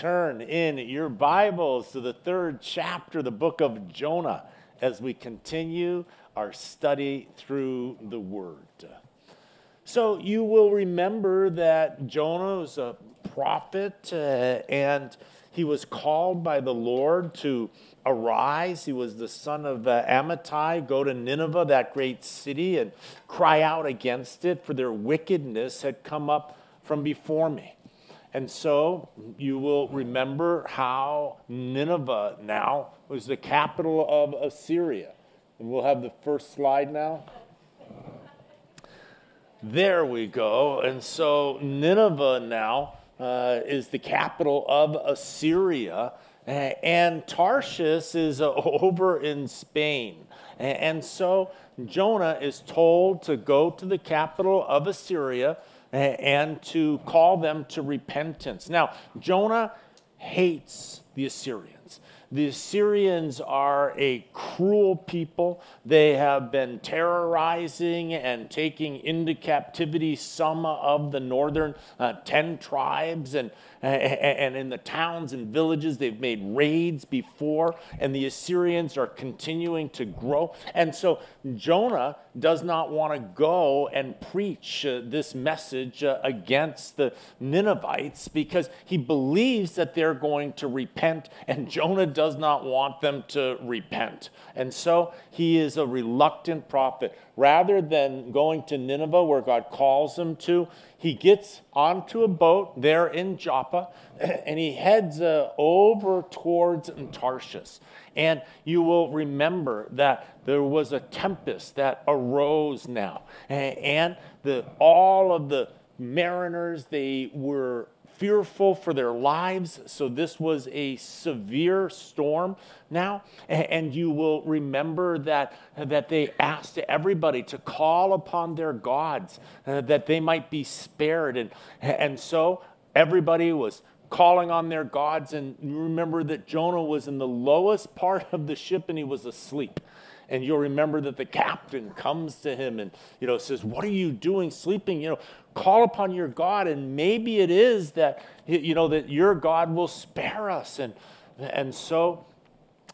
turn in your Bibles to the third chapter, the book of Jonah, as we continue our study through the Word. So, you will remember that Jonah was a prophet uh, and he was called by the Lord to arise. He was the son of uh, Amittai. Go to Nineveh, that great city, and cry out against it, for their wickedness had come up from before me. And so you will remember how Nineveh now was the capital of Assyria. And we'll have the first slide now. There we go. And so Nineveh now uh, is the capital of Assyria. And Tarshish is uh, over in Spain. And so Jonah is told to go to the capital of Assyria and to call them to repentance. Now, Jonah hates the Assyrians. The Assyrians are a cruel people. They have been terrorizing and taking into captivity some of the northern uh, 10 tribes. And, and in the towns and villages, they've made raids before, and the Assyrians are continuing to grow. And so Jonah does not want to go and preach uh, this message uh, against the Ninevites because he believes that they're going to repent, and Jonah does not want them to repent. And so he is a reluctant prophet. Rather than going to Nineveh, where God calls him to, he gets onto a boat there in Joppa and he heads uh, over towards Tarshish. And you will remember that there was a tempest that arose now. And the, all of the mariners, they were fearful for their lives. So this was a severe storm now. And you will remember that, that they asked everybody to call upon their gods uh, that they might be spared. And, and so everybody was calling on their gods. And remember that Jonah was in the lowest part of the ship and he was asleep. And you'll remember that the captain comes to him and, you know, says, What are you doing sleeping? You know, call upon your God. And maybe it is that, you know, that your God will spare us. And, and so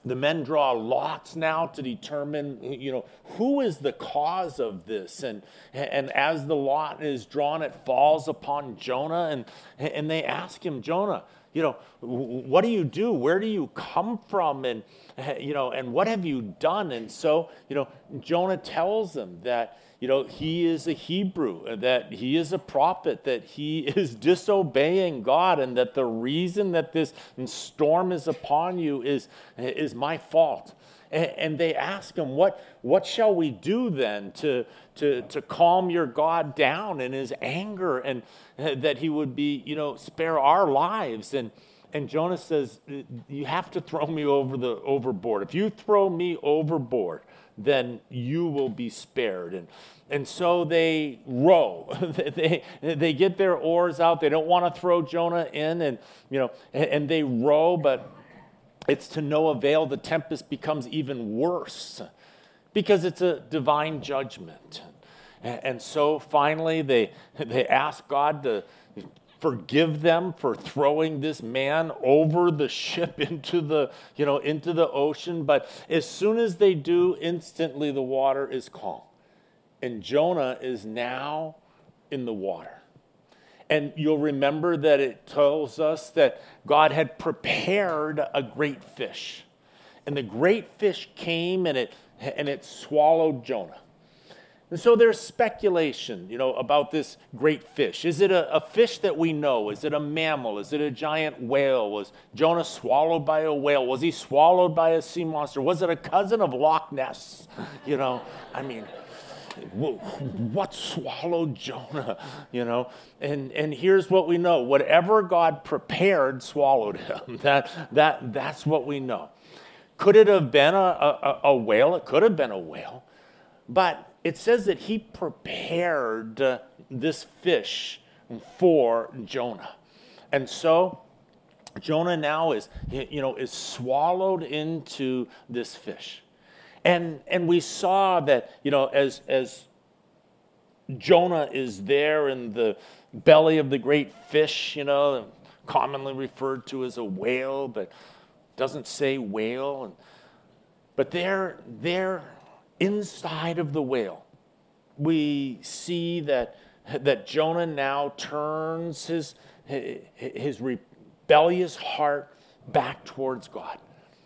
the men draw lots now to determine you know who is the cause of this and and as the lot is drawn it falls upon jonah and and they ask him jonah you know what do you do where do you come from and you know and what have you done and so you know jonah tells them that you know, he is a Hebrew, uh, that he is a prophet, that he is disobeying God, and that the reason that this storm is upon you is, is my fault. And they ask him, what, what shall we do then to, to, to calm your God down in his anger and uh, that he would be, you know, spare our lives? And, and Jonah says, You have to throw me over the overboard. If you throw me overboard, then you will be spared. And, and so they row. they, they get their oars out. They don't want to throw Jonah in, and, you know, and they row, but it's to no avail. The tempest becomes even worse because it's a divine judgment. And so finally, they, they ask God to forgive them for throwing this man over the ship into the, you know, into the ocean. But as soon as they do, instantly the water is calm. And Jonah is now in the water. And you'll remember that it tells us that God had prepared a great fish. And the great fish came and it, and it swallowed Jonah. And so there's speculation, you know, about this great fish. Is it a, a, fish that we know? Is it a mammal? Is it a giant whale? Was Jonah swallowed by a whale? Was he swallowed by a sea monster? Was it a cousin of Loch Ness? You know, I mean, what swallowed Jonah? You know, and and here's what we know: whatever God prepared swallowed him. That that that's what we know. Could it have been a, a, a whale? It could have been a whale, but it says that he prepared this fish for Jonah. And so Jonah now is, you know, is swallowed into this fish. And, and we saw that, you know, as, as Jonah is there in the belly of the great fish, you know, commonly referred to as a whale, but doesn't say whale. And, but there, there inside of the whale, we see that, that Jonah now turns his, his rebellious heart back towards God.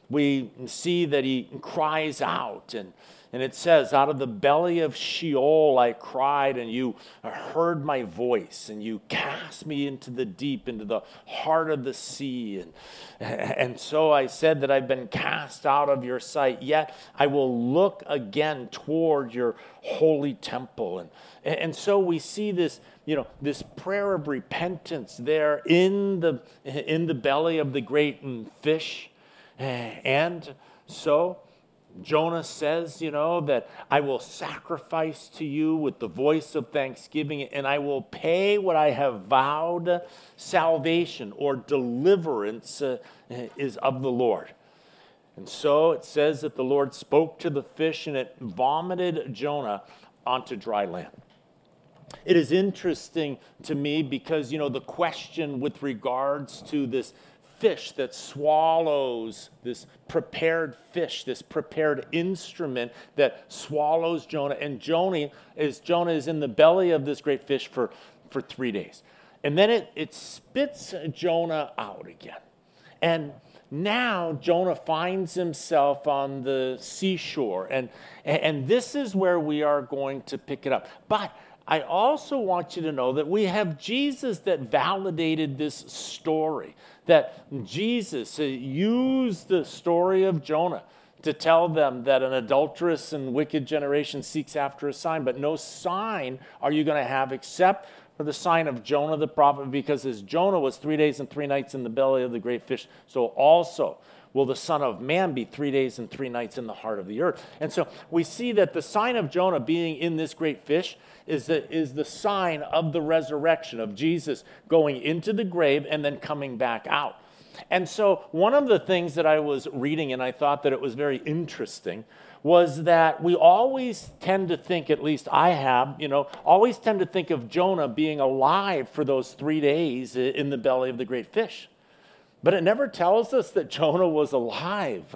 We see that he cries out and and it says, Out of the belly of Sheol I cried, and you heard my voice, and you cast me into the deep, into the heart of the sea. And, and so I said that I've been cast out of your sight, yet I will look again toward your holy temple. And, and so we see this, you know, this prayer of repentance there in the, in the belly of the great fish. And so Jonah says, you know, that I will sacrifice to you with the voice of thanksgiving, and I will pay what I have vowed. Salvation or deliverance uh, is of the Lord. And so it says that the Lord spoke to the fish, and it vomited Jonah onto dry land. It is interesting to me because, you know, the question with regards to this fish that swallows this prepared fish, this prepared instrument that swallows Jonah. And Jonah is, Jonah is in the belly of this great fish for, for three days. And then it, it spits Jonah out again. And now Jonah finds himself on the seashore. And, and this is where we are going to pick it up. But I also want you to know that we have Jesus that validated this story, that Jesus uh, used the story of Jonah to tell them that an adulterous and wicked generation seeks after a sign, but no sign are you going to have except for the sign of Jonah the prophet, because as Jonah was three days and three nights in the belly of the great fish, so also will the Son of Man be three days and three nights in the heart of the earth. And so we see that the sign of Jonah being in this great fish is the, is the sign of the resurrection of Jesus going into the grave and then coming back out. And so, one of the things that I was reading, and I thought that it was very interesting, was that we always tend to think, at least I have, you know, always tend to think of Jonah being alive for those three days in the belly of the great fish. But it never tells us that Jonah was alive.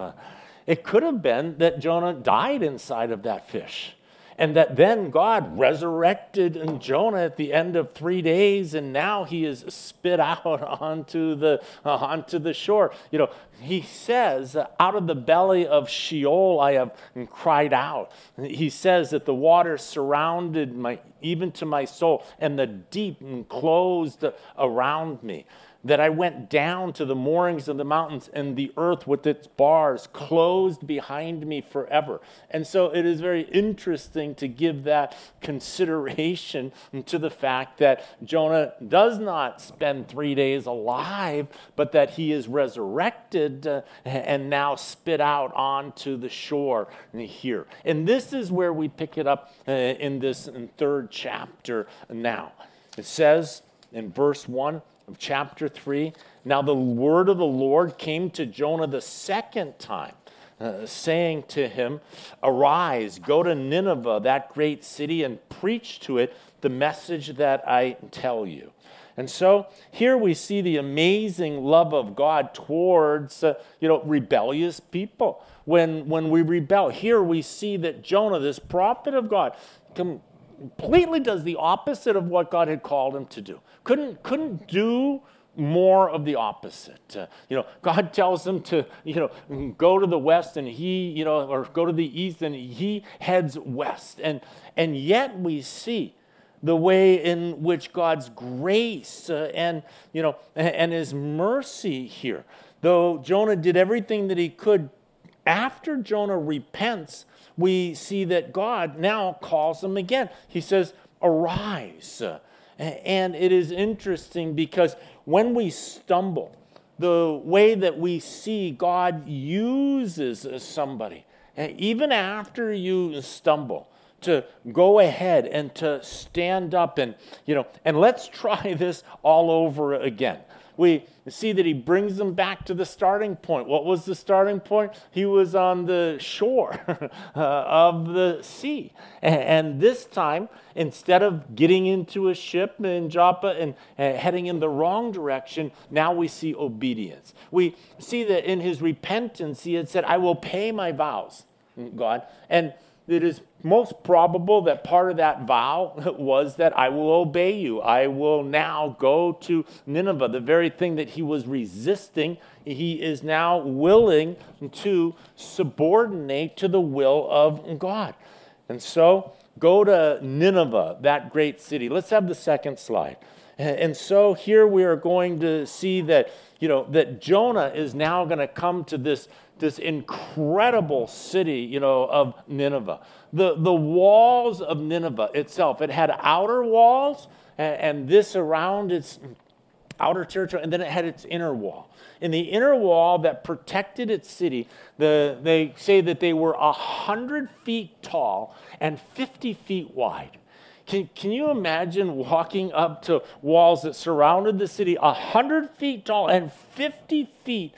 It could have been that Jonah died inside of that fish. And that then God resurrected Jonah at the end of three days, and now he is spit out onto the, uh, onto the shore. You know, he says, Out of the belly of Sheol I have cried out. He says that the water surrounded my, even to my soul, and the deep enclosed around me that I went down to the moorings of the mountains, and the earth with its bars closed behind me forever. And so it is very interesting to give that consideration to the fact that Jonah does not spend three days alive, but that he is resurrected uh, and now spit out onto the shore here. And this is where we pick it up uh, in this third chapter now. It says in verse 1 of chapter 3. Now the word of the Lord came to Jonah the second time, uh, saying to him, Arise, go to Nineveh, that great city, and preach to it the message that I tell you. And so here we see the amazing love of God towards, uh, you know, rebellious people. When, when we rebel, here we see that Jonah, this prophet of God, completely does the opposite of what God had called him to do. Couldn't, couldn't do more of the opposite. Uh, you know, God tells him to, you know, go to the west and he, you know, or go to the east and he heads west. And, and yet we see the way in which God's grace uh, and, you know, and his mercy here. Though Jonah did everything that he could, after Jonah repents, we see that God now calls him again. He says, Arise. And it is interesting because when we stumble, the way that we see God uses somebody, even after you stumble, to go ahead and to stand up and, you know, and let's try this all over again. We see that he brings them back to the starting point. What was the starting point? He was on the shore uh, of the sea. And, this time, instead of getting into a ship in Joppa and uh, heading in the wrong direction, now we see obedience. We see that in his repentance, he had said, I will pay my vows, God. And it is most probable that part of that vow was that I will obey you. I will now go to Nineveh. The very thing that he was resisting, he is now willing to subordinate to the will of God. And so, go to Nineveh, that great city. Let's have the second slide. And so here we are going to see that, you know, that Jonah is now going to come to this this incredible city, you know, of Nineveh. The, the walls of Nineveh itself, it had outer walls and, and this around its outer territory, and then it had its inner wall. In the inner wall that protected its city, the, they say that they were 100 feet tall and 50 feet wide. Can, can you imagine walking up to walls that surrounded the city 100 feet tall and 50 feet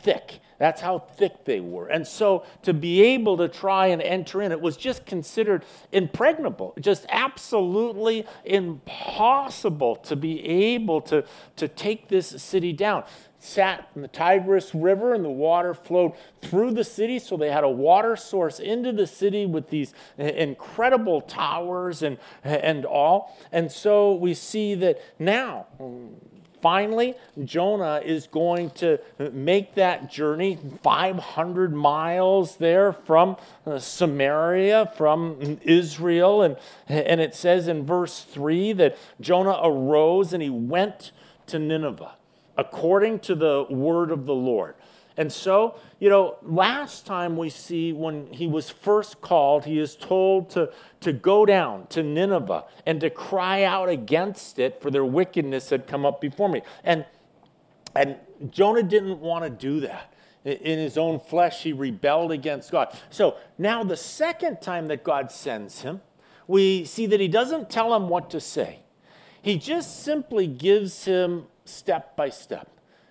thick? That's how thick they were. And so to be able to try and enter in, it was just considered impregnable, just absolutely impossible to be able to, to take this city down sat in the Tigris River and the water flowed through the city. So they had a water source into the city with these incredible towers and, and all. And so we see that now finally, Jonah is going to make that journey 500 miles there from uh, Samaria, from Israel. And, and it says in verse 3 that Jonah arose and he went to Nineveh according to the word of the Lord. And so, you know, last time we see when he was first called, he is told to, to go down to Nineveh and to cry out against it, for their wickedness had come up before me. And, and Jonah didn't want to do that. In his own flesh, he rebelled against God. So now, the second time that God sends him, we see that he doesn't tell him what to say. He just simply gives him step by step.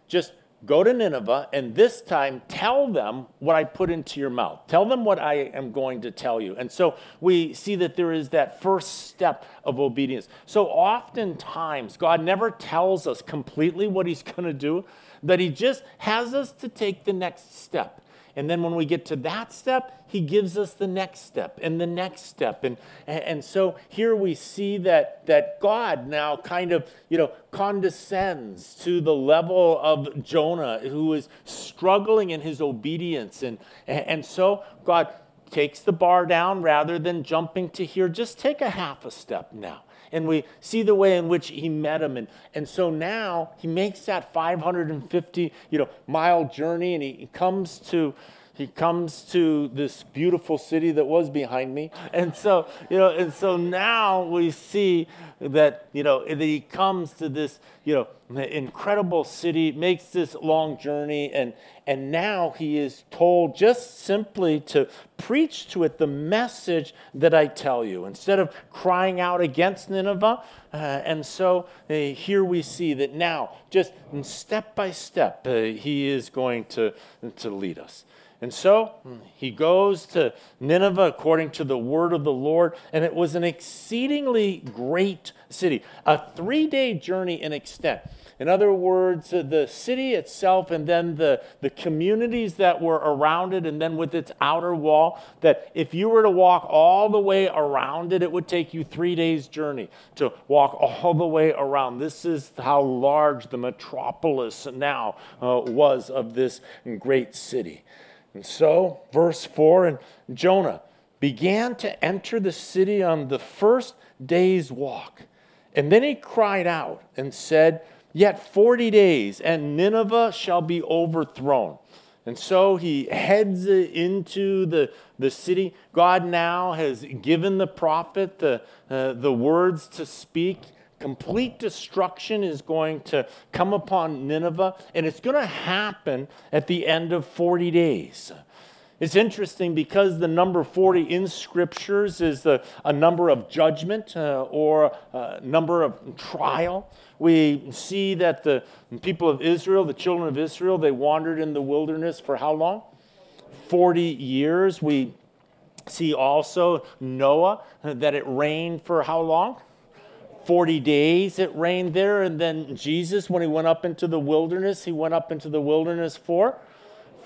Just Go to Nineveh and this time tell them what I put into your mouth. Tell them what I am going to tell you. And so we see that there is that first step of obedience. So oftentimes, God never tells us completely what He's going to do, that He just has us to take the next step. And then when we get to that step, he gives us the next step and the next step. And, and so here we see that, that God now kind of, you know, condescends to the level of Jonah, who is struggling in his obedience. And, and so God takes the bar down rather than jumping to here. Just take a half a step now and we see the way in which he met him. And, and so now he makes that 550 you know, mile journey and he comes to he comes to this beautiful city that was behind me. And so, you know, and so now we see that, you know, that he comes to this, you know, incredible city, makes this long journey, and and now he is told just simply to preach to it the message that I tell you, instead of crying out against Nineveh. Uh, and so uh, here we see that now, just step by step, uh, he is going to, to lead us. And so he goes to Nineveh according to the word of the Lord, and it was an exceedingly great city, a three day journey in extent. In other words, the city itself and then the, the communities that were around it, and then with its outer wall, that if you were to walk all the way around it, it would take you three days' journey to walk all the way around. This is how large the metropolis now uh, was of this great city. And so, verse 4 and Jonah began to enter the city on the first day's walk. And then he cried out and said, Yet 40 days, and Nineveh shall be overthrown. And so he heads into the, the city. God now has given the prophet the, uh, the words to speak complete destruction is going to come upon Nineveh, and it's going to happen at the end of 40 days. It's interesting because the number 40 in scriptures is a, a number of judgment uh, or a number of trial. We see that the people of Israel, the children of Israel, they wandered in the wilderness for how long? 40 years. We see also Noah, that it rained for how long? 40 days it rained there. And then Jesus, when he went up into the wilderness, he went up into the wilderness for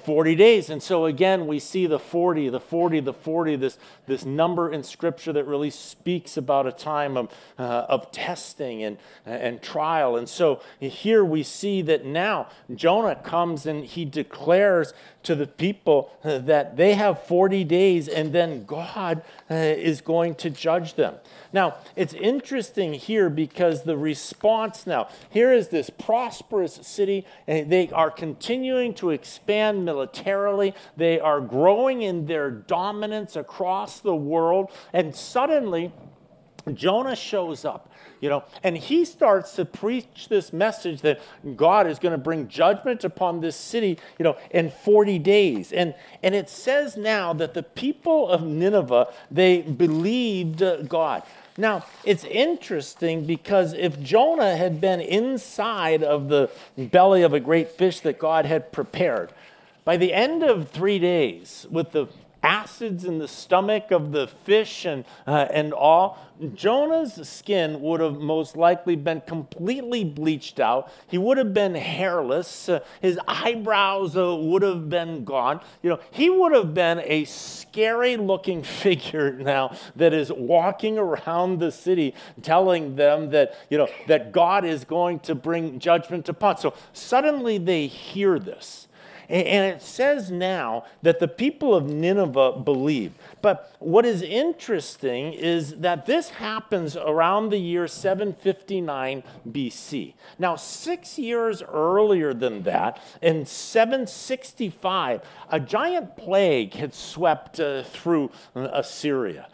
40 days. And so again, we see the 40, the 40, the 40, this, this number in Scripture that really speaks about a time of, uh, of testing and, and trial. And so here we see that now Jonah comes and he declares to the people that they have 40 days and then God uh, is going to judge them. Now, it's interesting here because the response now, here is this prosperous city, and they are continuing to expand militarily. They are growing in their dominance across the world, and suddenly, Jonah shows up, you know, and he starts to preach this message that God is going to bring judgment upon this city, you know, in 40 days. And and it says now that the people of Nineveh, they believed uh, God. Now, it's interesting because if Jonah had been inside of the belly of a great fish that God had prepared, by the end of three days, with the acids in the stomach of the fish and, uh, and all, Jonah's skin would have most likely been completely bleached out. He would have been hairless. Uh, his eyebrows uh, would have been gone. You know, he would have been a scary looking figure now that is walking around the city telling them that, you know, that God is going to bring judgment upon. So suddenly they hear this. And it says now that the people of Nineveh believe. But what is interesting is that this happens around the year 759 BC. Now, six years earlier than that, in 765, a giant plague had swept uh, through Assyria.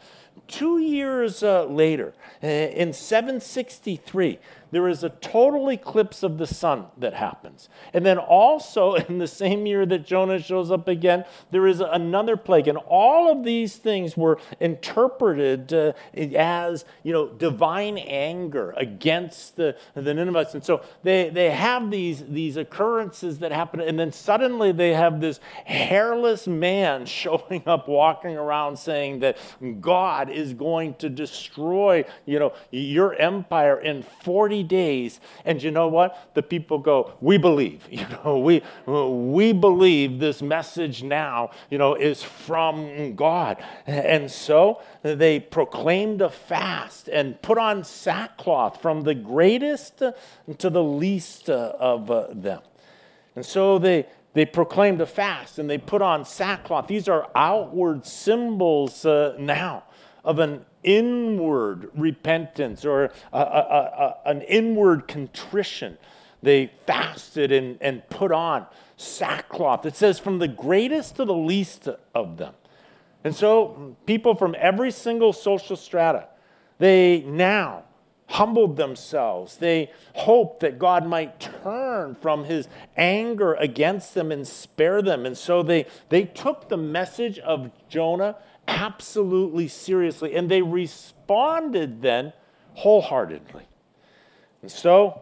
Two years uh, later, uh, in 763, there is a total eclipse of the sun that happens. And then also in the same year that Jonah shows up again, there is another plague. And all of these things were interpreted uh, as, you know, divine anger against the, the Ninevites. And so they, they have these, these occurrences that happen. And then suddenly they have this hairless man showing up, walking around saying that God is going to destroy, you know, your empire in 40 days. And you know what? The people go, We believe. You know, we, we believe this message now, you know, is from God. And so they proclaimed a fast and put on sackcloth from the greatest to the least of uh, them. And so they, they proclaimed a fast and they put on sackcloth. These are outward symbols uh, now of an inward repentance or a, a, a, an inward contrition. They fasted and, and put on sackcloth. It says, from the greatest to the least of them. And so, people from every single social strata, they now humbled themselves. They hoped that God might turn from his anger against them and spare them. And so they, they took the message of Jonah absolutely seriously. And they responded then wholeheartedly. And so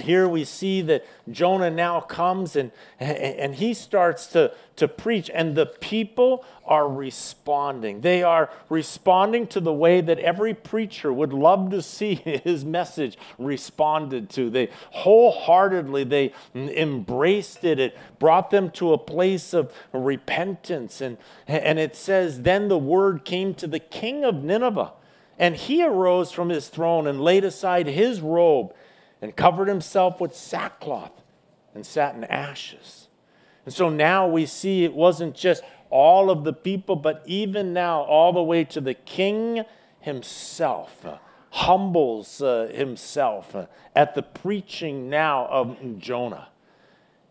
here we see that Jonah now comes and, and he starts to, to preach, and the people are responding. They are responding to the way that every preacher would love to see his message responded to. They wholeheartedly they embraced it. It brought them to a place of repentance. And, and it says, Then the word came to the king of Nineveh, and he arose from his throne and laid aside his robe and covered himself with sackcloth and sat in ashes. And so now we see it wasn't just all of the people, but even now, all the way to the king himself. Uh, humbles uh, himself uh, at the preaching now of Jonah.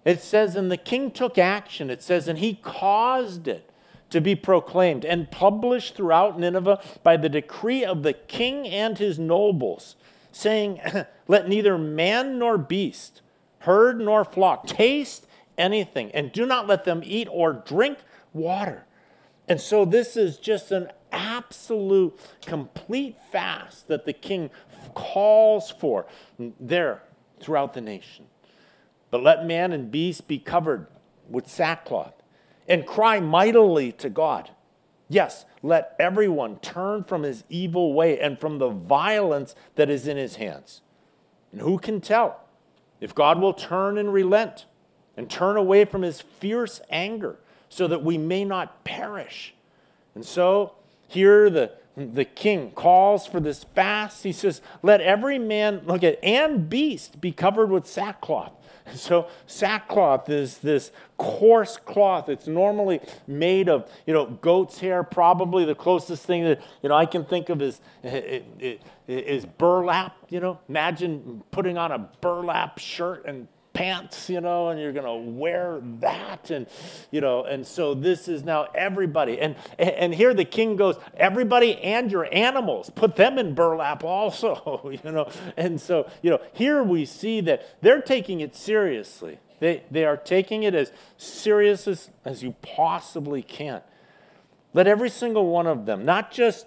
It says, and the king took action. It says, and he caused it to be proclaimed and published throughout Nineveh by the decree of the king and his nobles saying, Let neither man nor beast, herd nor flock taste anything, and do not let them eat or drink water. And so this is just an absolute, complete fast that the king calls for there throughout the nation. But let man and beast be covered with sackcloth and cry mightily to God. Yes, let everyone turn from his evil way and from the violence that is in his hands. And who can tell if God will turn and relent and turn away from his fierce anger so that we may not perish? And so here the, the king calls for this fast. He says, Let every man, look at, and beast be covered with sackcloth. So sackcloth is this coarse cloth. It's normally made of, you know, goat's hair. Probably the closest thing that you know I can think of is is burlap. You know, imagine putting on a burlap shirt and pants, you know, and you're going to wear that. And, you know, and so this is now everybody. And, and here the king goes, everybody and your animals, put them in burlap also, you know. And so, you know, here we see that they're taking it seriously. They, they are taking it as serious as, as you possibly can. Let every single one of them, not just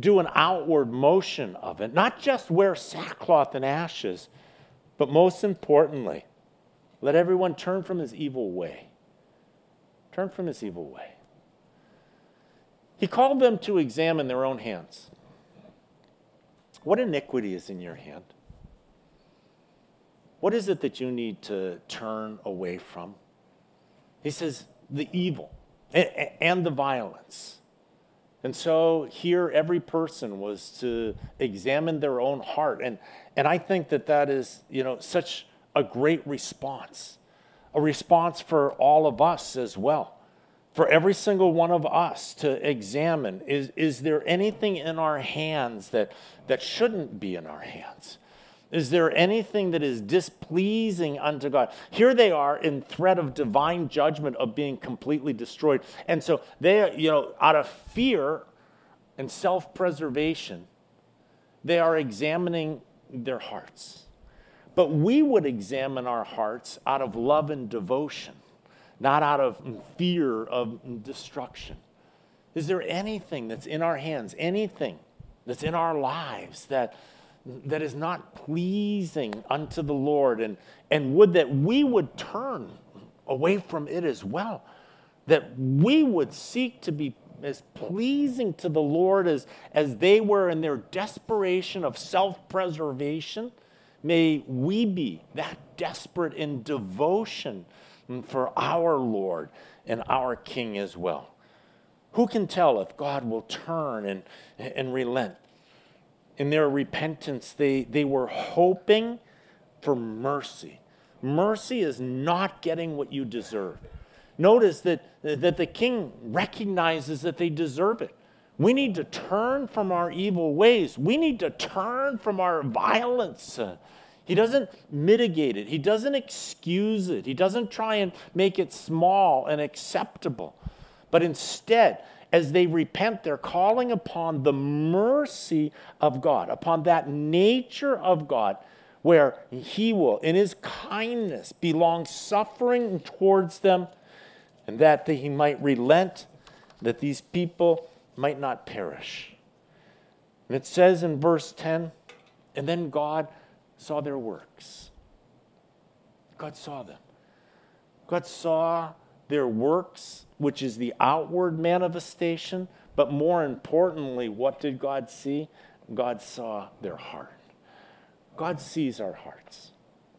do an outward motion of it, not just wear sackcloth and ashes, but most importantly, let everyone turn from his evil way. Turn from his evil way. He called them to examine their own hands. What iniquity is in your hand? What is it that you need to turn away from? He says, the evil and the violence. And so here, every person was to examine their own heart. And, and I think that that is, you know, such a great response, a response for all of us as well. For every single one of us to examine is, is there anything in our hands that, that shouldn't be in our hands? Is there anything that is displeasing unto God? Here they are in threat of divine judgment of being completely destroyed. And so they, you know, out of fear and self preservation, they are examining their hearts. But we would examine our hearts out of love and devotion, not out of fear of destruction. Is there anything that's in our hands, anything that's in our lives that, that is not pleasing unto the Lord? And, and would that we would turn away from it as well, that we would seek to be as pleasing to the Lord as, as they were in their desperation of self preservation May we be that desperate in devotion for our Lord and our King as well. Who can tell if God will turn and, and relent? In their repentance, they, they were hoping for mercy. Mercy is not getting what you deserve. Notice that, that the king recognizes that they deserve it. We need to turn from our evil ways. We need to turn from our violence. He doesn't mitigate it, he doesn't excuse it, he doesn't try and make it small and acceptable. But instead, as they repent, they're calling upon the mercy of God, upon that nature of God where He will, in His kindness, be long suffering towards them, and that He might relent, that these people might not perish. And it says in verse 10 and then God saw their works. God saw them. God saw their works, which is the outward manifestation, but more importantly, what did God see? God saw their heart. God sees our hearts.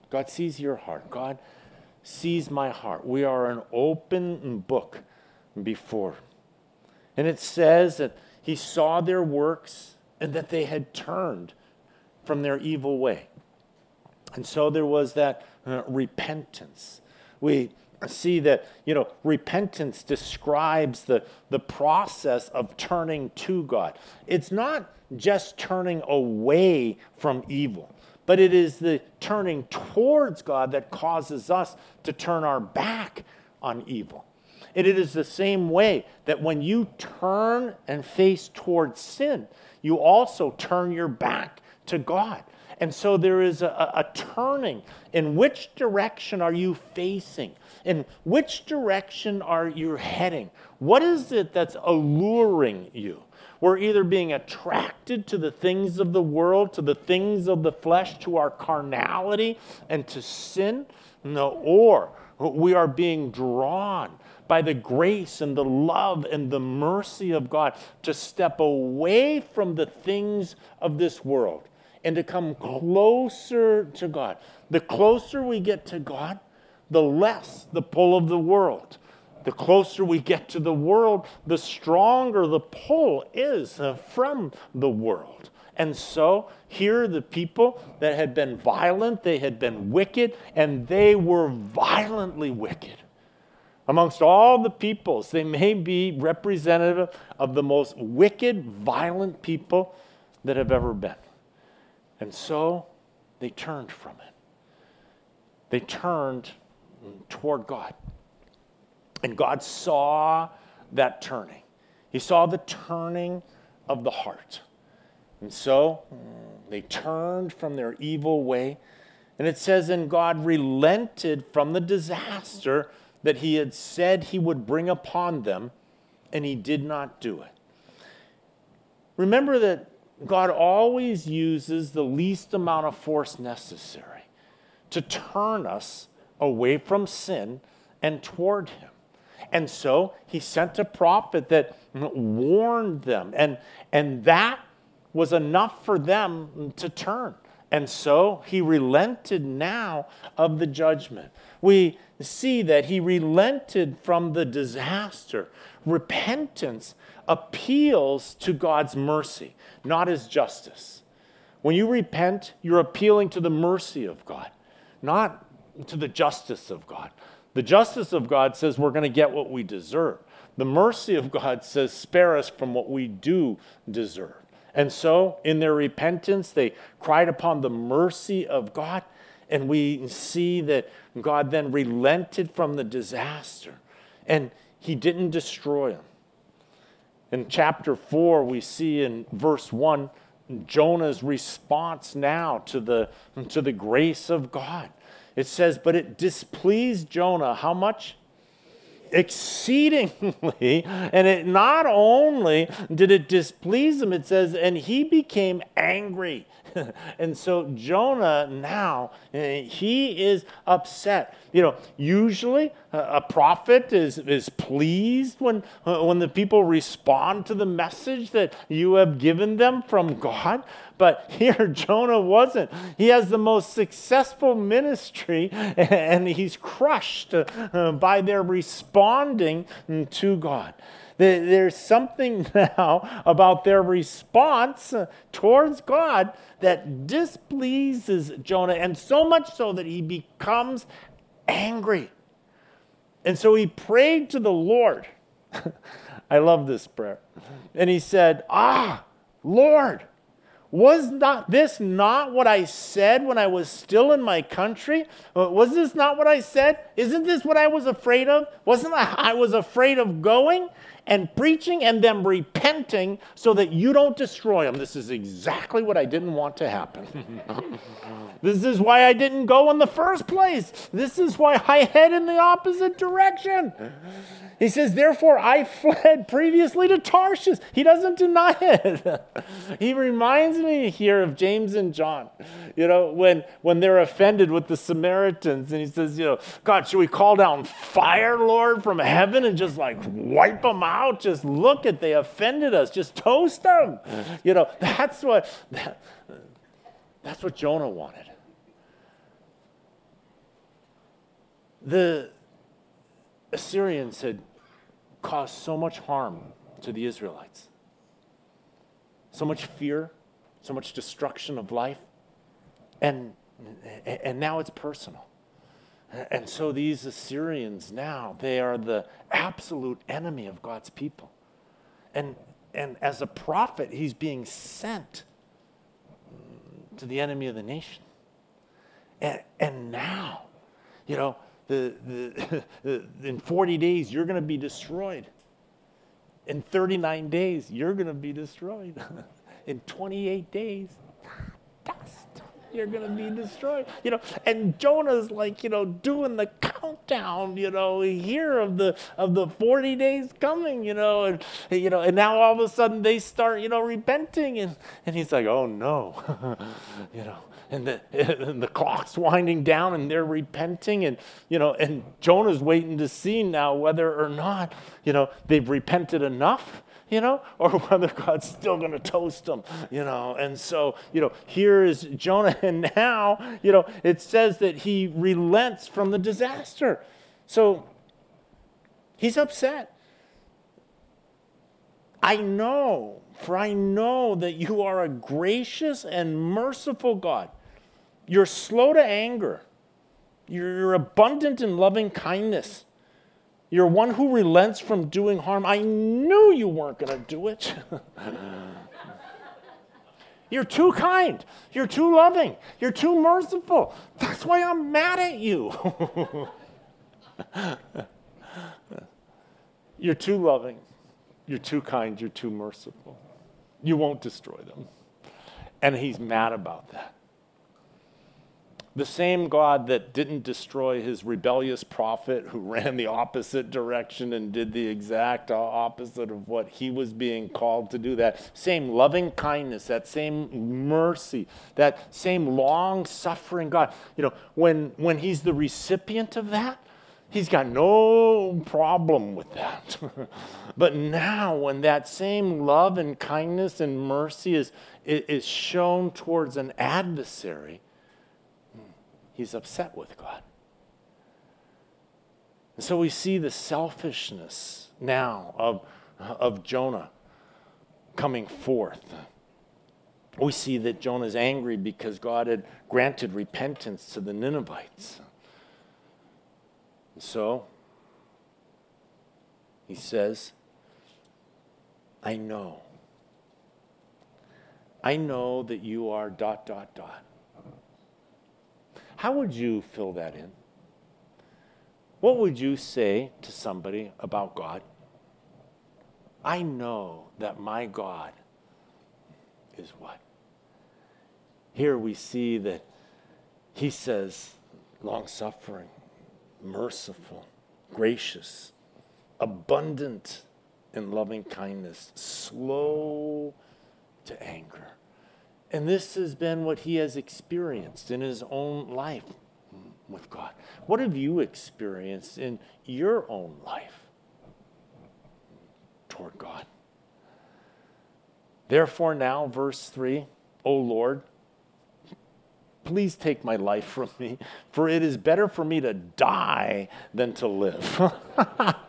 God sees your heart. God sees my heart. We are an open book before. And it says that he saw their works and that they had turned from their evil way. And so there was that uh, repentance. We see that, you know, repentance describes the, the process of turning to God. It's not just turning away from evil, but it is the turning towards God that causes us to turn our back on evil. And it is the same way that when you turn and face towards sin, you also turn your back to God. And so there is a, a, turning. In which direction are you facing? In which direction are you heading? What is it that's alluring you? We're either being attracted to the things of the world, to the things of the flesh, to our carnality, and to sin. No, or we are being drawn by the grace and the love and the mercy of God to step away from the things of this world and to come closer to God. The closer we get to God, the less the pull of the world. The closer we get to the world, the stronger the pull is from the world. And so here the people that had been violent, they had been wicked, and they were violently wicked. Amongst all the peoples, they may be representative of the most wicked, violent people that have ever been. And so they turned from it. They turned toward God. And God saw that turning. He saw the turning of the heart. And so mm, they turned from their evil way. And it says, and God relented from the disaster that he had said he would bring upon them, and he did not do it. Remember that God always uses the least amount of force necessary to turn us away from sin and toward him. And so he sent a prophet that warned them, and, and that was enough for them to turn. And so he relented now of the judgment. We see that he relented from the disaster. Repentance appeals to God's mercy, not his justice. When you repent, you're appealing to the mercy of God, not to the justice of God. The justice of God says we're going to get what we deserve. The mercy of God says spare us from what we do deserve. And so, in their repentance, they cried upon the mercy of God. And we see that God then relented from the disaster and he didn't destroy them. In chapter 4, we see in verse 1 Jonah's response now to the, to the grace of God. It says, But it displeased Jonah how much? exceedingly. And it not only did it displease him, it says, and he became angry. and so Jonah now, eh, he is upset. You know, usually a prophet is, is pleased when, uh, when the people respond to the message that you have given them from God. But here, Jonah wasn't. He has the most successful ministry, and he's crushed uh, by their responding to God. There's something now about their response towards God that displeases Jonah, and so much so that he becomes angry. And so he prayed to the Lord. I love this prayer. And he said, Ah, Lord, was not this not what I said when I was still in my country? Uh, was this not what I said? Isn't this what I was afraid of? Wasn't I, I was afraid of going and preaching and them repenting so that you don't destroy them? This is exactly what I didn't want to happen. this is why I didn't go in the first place. This is why I head in the opposite direction. He says, Therefore, I fled previously to Tarshish. He doesn't deny it. he reminds me here of James and John, you know, when, when they're offended with the Samaritans. And he says, You know, God, should we call down fire, Lord, from heaven and just like wipe them out? Just look at, they offended us. Just toast them. You know, that's what, that, that's what Jonah wanted. The Assyrians had caused so much harm to the Israelites. So much fear, so much destruction of life. And, and now it's personal. And so these Assyrians now, they are the absolute enemy of God's people. And, and as a prophet, he's being sent to the enemy of the nation. And, and now, you know, the, the, in 40 days, you're going to be destroyed. In 39 days, you're going to be destroyed. in 28 days, dust. You're going to be destroyed. You know, and Jonah's like, you know, doing the countdown, you know, here of the of the 40 days coming, you know, and you know, and now all of a sudden they start, you know, repenting and and he's like, "Oh no." you know, and the, and the clock's winding down and they're repenting and you know and jonah's waiting to see now whether or not you know they've repented enough you know, or whether God's still going to toast them, you know. And so, you know, here is Jonah, and now, you know, it says that he relents from the disaster. So he's upset. I know, for I know that you are a gracious and merciful God. You're slow to anger, you're abundant in loving kindness. You're one who relents from doing harm. I knew you weren't going to do it. You're too kind. You're too loving. You're too merciful. That's why I'm mad at you. You're too loving. You're too kind. You're too merciful. You won't destroy them. And he's mad about that. The same God that didn't destroy his rebellious prophet who ran the opposite direction and did the exact opposite of what he was being called to do, that same loving kindness, that same mercy, that same long suffering God, you know, when, when he's the recipient of that, He's got no problem with that. but now, when that same love and kindness and mercy is, is shown towards an adversary, he's upset with God. And so we see the selfishness now of, of Jonah coming forth. We see that Jonah is angry because God had granted repentance to the Ninevites. And so he says, I know. I know that you are dot, dot, dot. How would you fill that in? What would you say to somebody about God? I know that my God is what? Here we see that he says, long suffering, merciful, gracious, abundant in loving kindness, slow to anger. And this has been what he has experienced in his own life with God. What have you experienced in your own life toward God? Therefore, now, verse 3 O Lord, please take my life from me, for it is better for me to die than to live.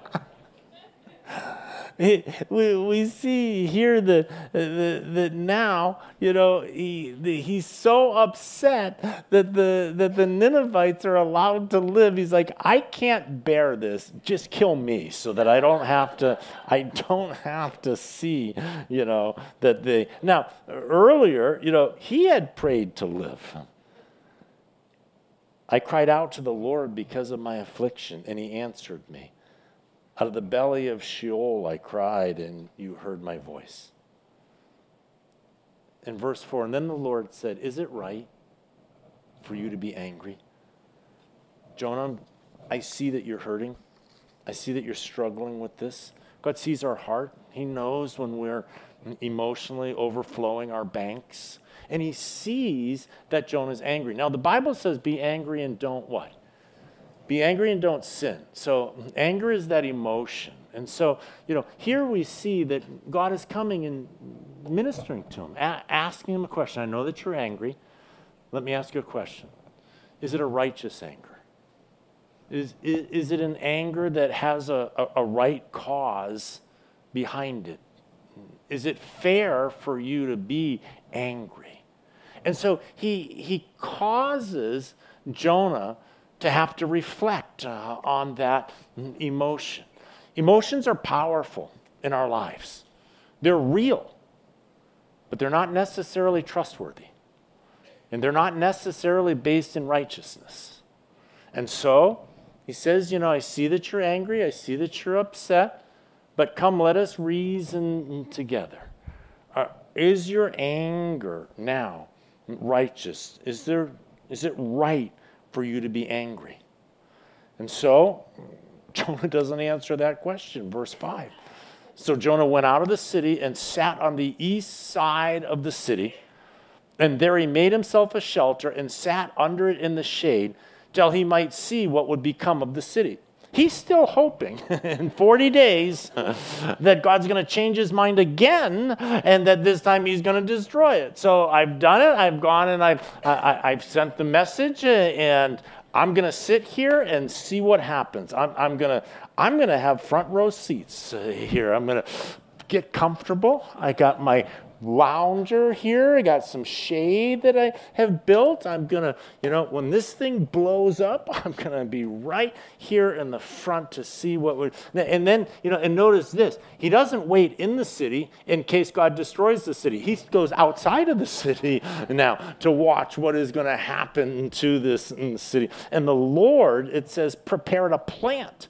we, we see here that, that, that now, you know, he, the, he's so upset that the, that the Ninevites are allowed to live. He's like, I can't bear this. Just kill me so that I don't have to, I don't have to see, you know, that they. Now, earlier, you know, he had prayed to live. I cried out to the Lord because of my affliction, and he answered me. Out of the belly of Sheol I cried, and you heard my voice. In verse 4, and then the Lord said, Is it right for you to be angry? Jonah, I see that you're hurting. I see that you're struggling with this. God sees our heart. He knows when we're emotionally overflowing our banks. And he sees that Jonah's angry. Now, the Bible says, Be angry and don't what? Be angry and don't sin. So, anger is that emotion. And so, you know, here we see that God is coming and ministering to him, a- asking him a question. I know that you're angry. Let me ask you a question Is it a righteous anger? Is, is, is it an anger that has a, a, a right cause behind it? Is it fair for you to be angry? And so he, he causes Jonah to have to reflect uh, on that emotion. Emotions are powerful in our lives, they're real, but they're not necessarily trustworthy. And they're not necessarily based in righteousness. And so he says, You know, I see that you're angry, I see that you're upset, but come, let us reason together. Uh, is your anger now righteous? Is, there, is it right for you to be angry? And so Jonah doesn't answer that question. Verse 5. So Jonah went out of the city and sat on the east side of the city. And there he made himself a shelter and sat under it in the shade till he might see what would become of the city. He's still hoping in 40 days that God's going to change his mind again and that this time he's going to destroy it. So I've done it. I've gone and I've, I, I've sent the message and I'm going to sit here and see what happens. I'm, I'm going to I'm going to have front row seats uh, here. I'm going to get comfortable. I got my lounger here. I got some shade that I have built. I'm going to, you know, when this thing blows up, I'm going to be right here in the front to see what would. And then, you know, and notice this He doesn't wait in the city in case God destroys the city. He goes outside of the city now to watch what is going to happen to this city. And the Lord, it says, prepared a plant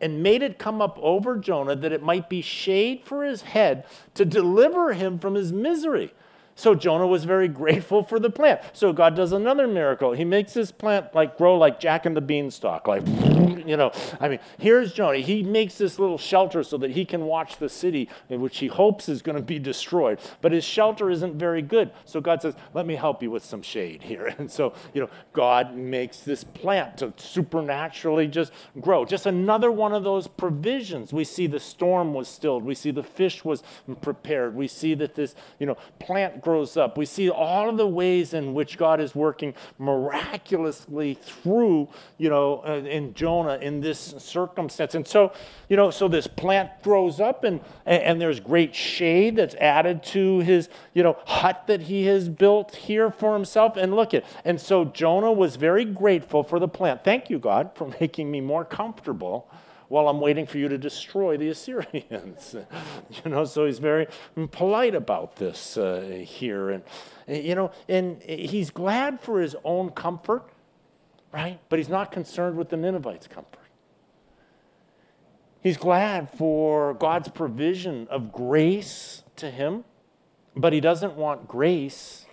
and made it come up over Jonah that it might be shade for his head to deliver him from his misery. So Jonah was very grateful for the plant. So God does another miracle. He makes this plant like grow like Jack and the Beanstalk, like you know. I mean, here's Jonah. He makes this little shelter so that he can watch the city, which he hopes is going to be destroyed. But his shelter isn't very good. So God says, "Let me help you with some shade here." And so you know, God makes this plant to supernaturally just grow. Just another one of those provisions. We see the storm was stilled. We see the fish was prepared. We see that this you know plant grows up. We see all of the ways in which God is working miraculously through, you know, uh, in Jonah in this circumstance. And so, you know, so this plant grows up and, and there's great shade that's added to his, you know, hut that he has built here for himself. And look at, and so Jonah was very grateful for the plant. Thank you, God, for making me more comfortable while I'm waiting for you to destroy the Assyrians. you know, so he's very polite about this uh, here. And, you know, and he's glad for his own comfort, right? But he's not concerned with the Ninevites' comfort. He's glad for God's provision of grace to him, but he doesn't want grace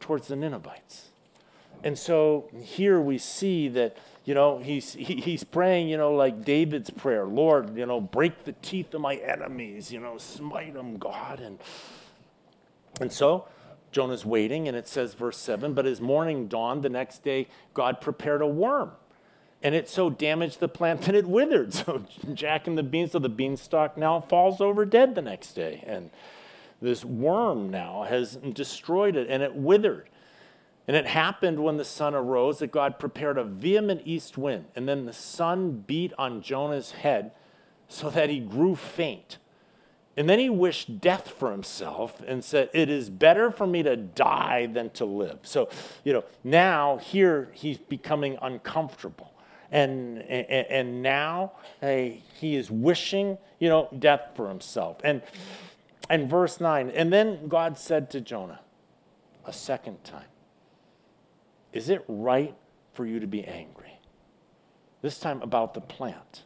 towards the Ninevites. And so here we see that you know, he's, he, he's praying, you know, like David's prayer Lord, you know, break the teeth of my enemies, you know, smite them, God. And, and so Jonah's waiting, and it says, verse 7 But as morning dawned the next day, God prepared a worm. And it so damaged the plant that it withered. So Jack and the beans, so the beanstalk now falls over dead the next day. And this worm now has destroyed it, and it withered. And it happened when the sun arose that God prepared a vehement east wind, and then the sun beat on Jonah's head so that he grew faint. And then he wished death for himself and said, It is better for me to die than to live. So, you know, now here he's becoming uncomfortable. And, and, and now hey, he is wishing, you know, death for himself. And, and verse 9, and then God said to Jonah a second time, is it right for you to be angry? This time about the plant.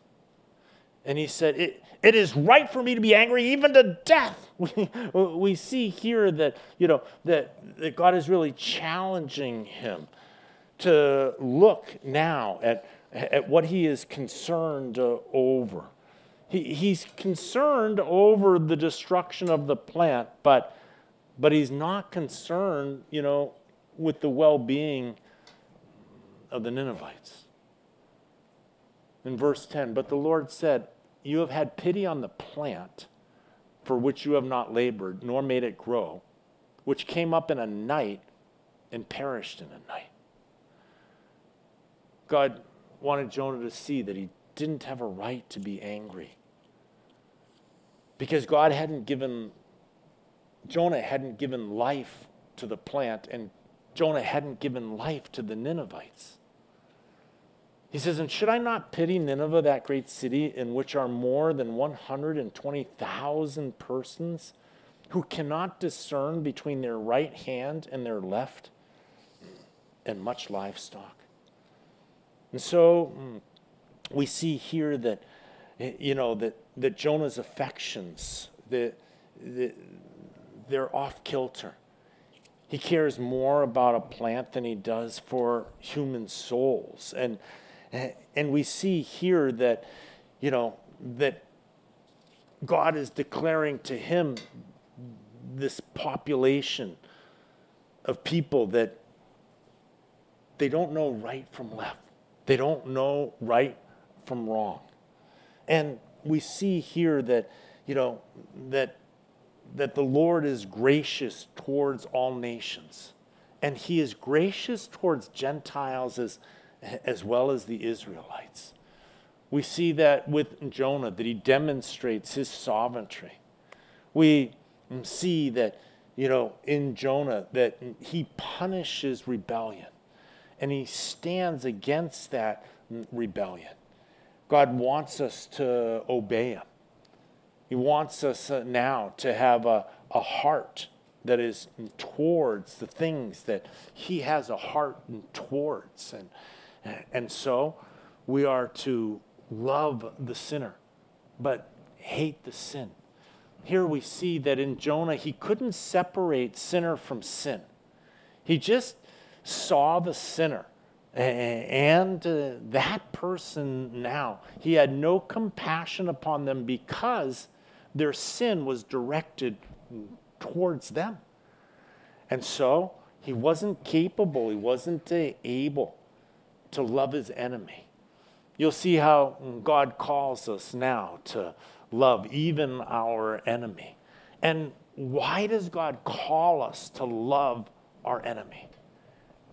And he said, It, it is right for me to be angry even to death. We, we see here that, you know, that, that God is really challenging him to look now at, at what he is concerned uh, over. He, he's concerned over the destruction of the plant, but, but he's not concerned, you know, with the well being of the Ninevites. In verse 10, but the Lord said, You have had pity on the plant for which you have not labored, nor made it grow, which came up in a night and perished in a night. God wanted Jonah to see that he didn't have a right to be angry. Because God hadn't given, Jonah hadn't given life to the plant, and Jonah hadn't given life to the Ninevites. He says, And should I not pity Nineveh, that great city, in which are more than 120,000 persons who cannot discern between their right hand and their left, and much livestock? And so mm, we see here that, you know, that, that Jonah's affections, that, that they're off kilter He cares more about a plant than he does for human souls. And, and we see here that, you know, that God is declaring to him this population of people that they don't know right from left. They don't know right from wrong. And we see here that, you know, that, that the Lord is gracious towards all nations. And he is gracious towards Gentiles as, as well as the Israelites. We see that with Jonah, that he demonstrates his sovereignty. We see that, you know, in Jonah, that he punishes rebellion and he stands against that rebellion. God wants us to obey him. He wants us uh, now to have a, a heart that is towards the things that he has a heart towards. And, and so we are to love the sinner, but hate the sin. Here we see that in Jonah, he couldn't separate sinner from sin. He just saw the sinner. And uh, that person now, he had no compassion upon them because their sin was directed towards them. And so he wasn't capable, he wasn't able to love his enemy. You'll see how God calls us now to love even our enemy. And why does God call us to love our enemy?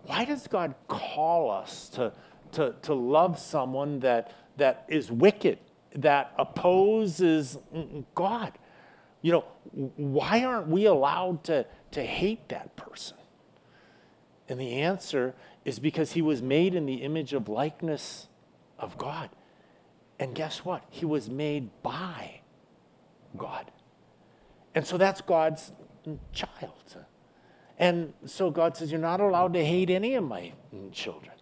why does God call us to, to, to love someone that, that is wicked, that opposes mm, mm, God? You know, why aren't we allowed to, to hate that person? And the answer is because he was made in the image of likeness of God. And guess what? He was made by God. And so that's God's child. And so God says, You're not allowed to hate any of my children.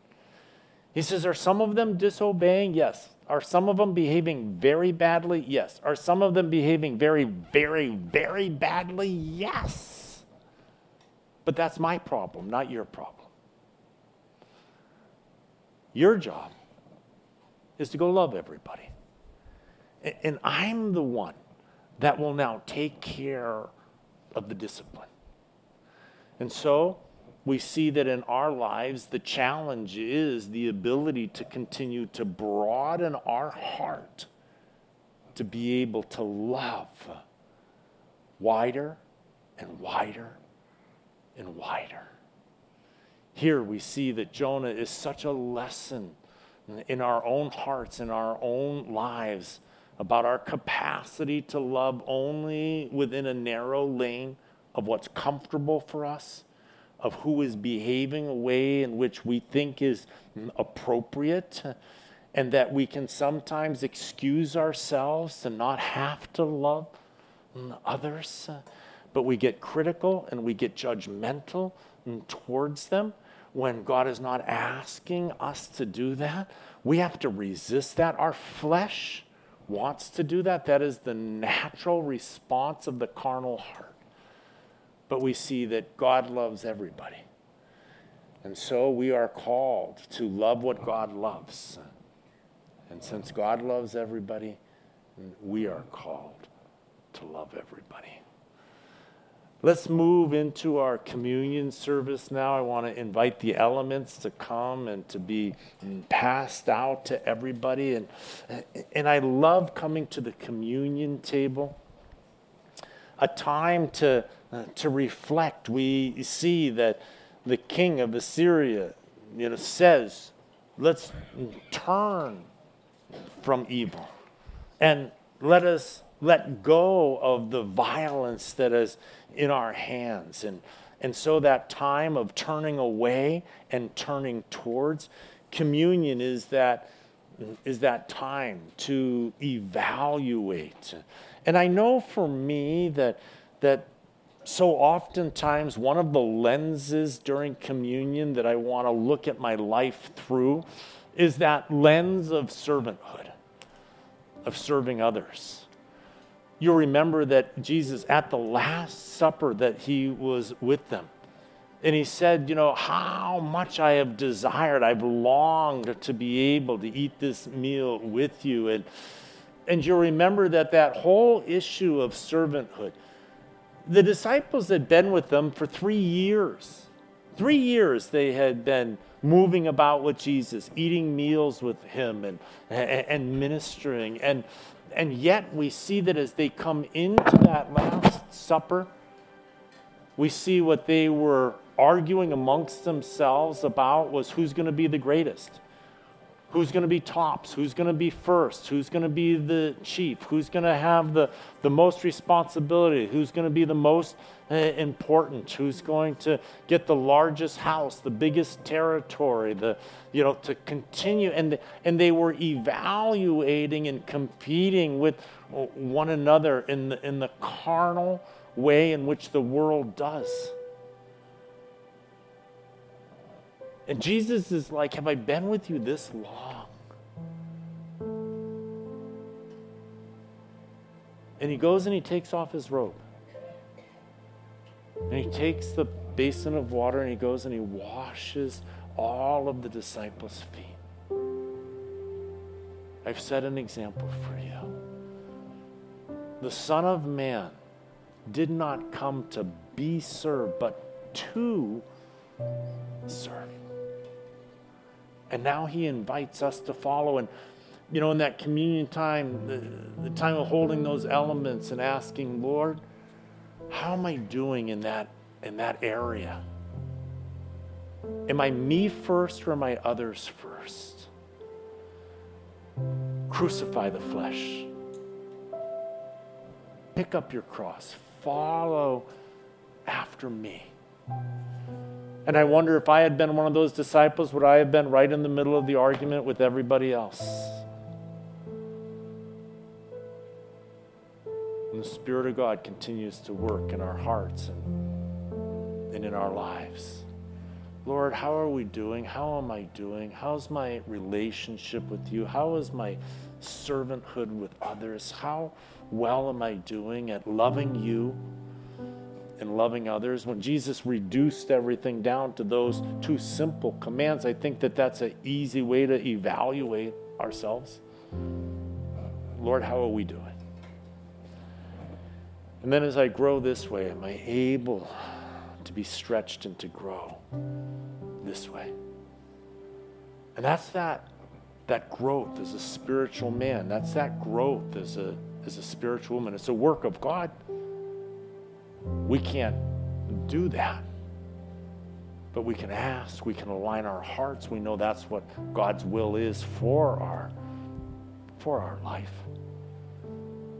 He says, Are some of them disobeying? Yes. Are some of them behaving very badly? Yes. Are some of them behaving very, very, very badly? Yes. But that's my problem, not your problem. Your job is to go love everybody. And I'm the one that will now take care of the discipline. And so we see that in our lives, the challenge is the ability to continue to broaden our heart to be able to love wider and wider and wider. Here we see that Jonah is such a lesson in our own hearts, in our own lives, about our capacity to love only within a narrow lane of what's comfortable for us, of who is behaving a way in which we think is appropriate, and that we can sometimes excuse ourselves to not have to love others, but we get critical and we get judgmental towards them when God is not asking us to do that. We have to resist that. Our flesh wants to do that. That is the natural response of the carnal heart but we see that God loves everybody. And so we are called to love what God loves. And since God loves everybody, we are called to love everybody. Let's move into our communion service now. I want to invite the elements to come and to be passed out to everybody. And, and I love coming to the communion table, a time to uh, to reflect. We see that the king of Assyria you know, says, let's turn from evil and let us let go of the violence that is in our hands. And, and so that time of turning away and turning towards communion is that, is that time to evaluate. And I know for me that, that so oftentimes one of the lenses during communion that I want to look at my life through is that lens of servanthood, of serving others. You'll remember that Jesus, at the Last Supper that he was with them, And he said, You know, how much I have desired, I've longed to be able to eat this meal with you. And, and you'll remember that that whole issue of servanthood, the disciples had been with them for three years. Three years they had been moving about with Jesus, eating meals with him, and, and, ministering. And, and yet we see that as they come into that Last Supper, we see what they were arguing amongst themselves about was who's going to be the greatest who's going to be tops, who's going to be first, who's going to be the chief, who's going to have the, the most responsibility, who's going to be the most uh, important, who's going to get the largest house, the biggest territory, the, you know, to continue. And, and they were evaluating and competing with one another in the, in the carnal way in which the world does. And Jesus is like, Have I been with you this long? And he goes and he takes off his robe. And he takes the basin of water and he goes and he washes all of the disciples' feet. I've set an example for you. The Son of Man did not come to be served, but to serve. And now he invites us to follow. And, you know, in that communion time, the, the time of holding those elements and asking, Lord, how am I doing in that, in that area? Am I me first or am I others first? Crucify the flesh. Pick up your cross. Follow after me. And I wonder if I had been one of those disciples, would I have been right in the middle of the argument with everybody else? And the Spirit of God continues to work in our hearts and, and in our lives. Lord, how are we doing? How am I doing? How's my relationship with you? How is my servanthood with others? How well am I doing at loving you? And loving others, when Jesus reduced everything down to those two simple commands, I think that that's an easy way to evaluate ourselves. Lord, how are we doing? And then as I grow this way, am I able to be stretched and to grow this way? And that's that that growth as a spiritual man. That's that growth as a as a spiritual woman. It's a work of God. We can't do that. But we can ask, we can align our hearts. We know that's what God's will is for our for our life.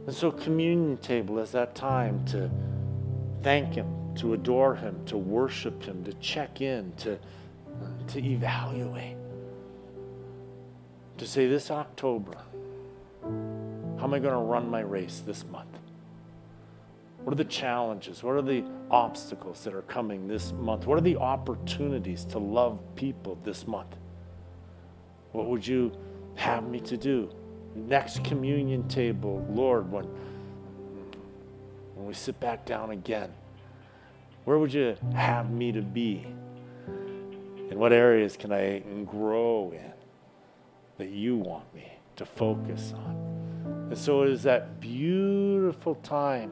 And so communion table is that time to thank him, to adore him, to worship him, to check in, to to evaluate. To say this October, how am I going to run my race this month? What are the challenges? What are the obstacles that are coming this month? What are the opportunities to love people this month? What would you have me to do? Next communion table, Lord, when, when we sit back down again, where would you have me to be? In what areas can I grow in that you want me to focus on? And so it is that beautiful time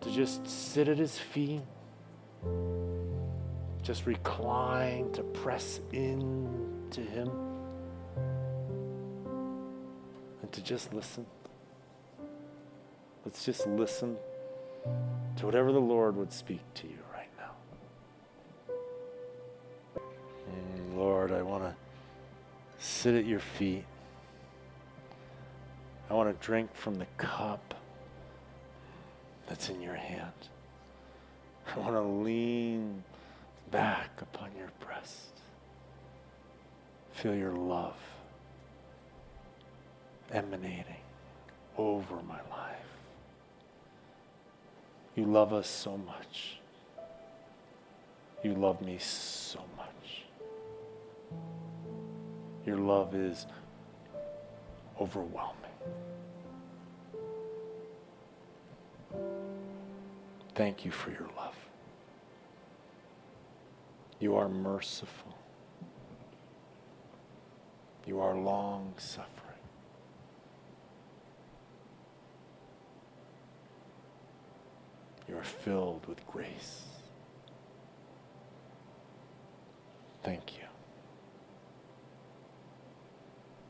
to just sit at his feet, just recline, to press into him, and to just listen. Let's just listen to whatever the Lord would speak to you right now. Lord, I want to sit at your feet. I want to drink from the cup that's in your hand. I want to lean back upon your breast. Feel your love emanating over my life. You love us so much. You love me so much. Your love is overwhelming. Thank you for your love. You are merciful. You are long suffering. You are filled with grace. Thank you.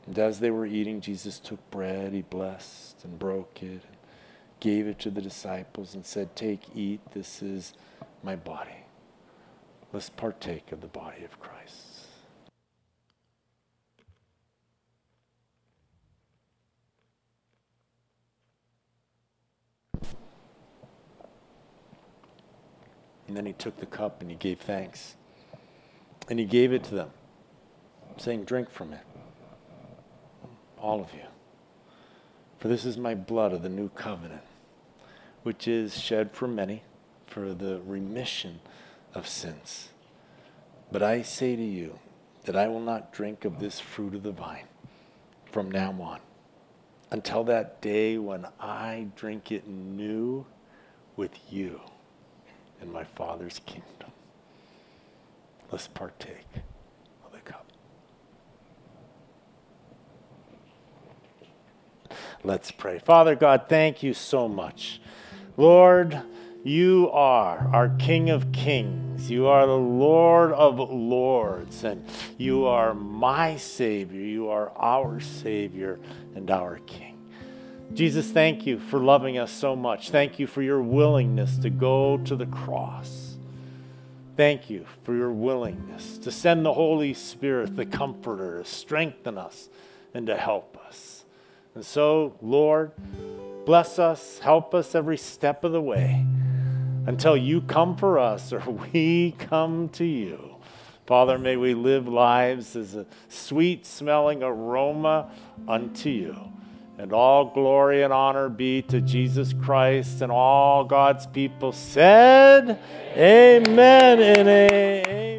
And as they were eating, Jesus took bread, he blessed and broke it, gave it to the disciples, and said, Take, eat, this is my body. Let's partake of the body of Christ. And then he took the cup and he gave thanks. And he gave it to them, saying, Drink from it all of you. For this is my blood of the new covenant, which is shed for many for the remission of sins. But I say to you that I will not drink of this fruit of the vine from now on until that day when I drink it new with you in my Father's kingdom. Let's partake. Of the cup. Let's pray. Father God, thank you so much. Lord, you are our King of Kings. You are the Lord of Lords. And you are my Savior. You are our Savior and our King. Jesus, thank you for loving us so much. Thank you for your willingness to go to the cross. Thank you for your willingness to send the Holy Spirit, the Comforter, to strengthen us and to help us. And so, Lord, bless us, help us every step of the way until you come for us or we come to you. Father, may we live lives as a sweet smelling aroma unto you. And all glory and honor be to Jesus Christ and all God's people said, Amen, Amen and Amen.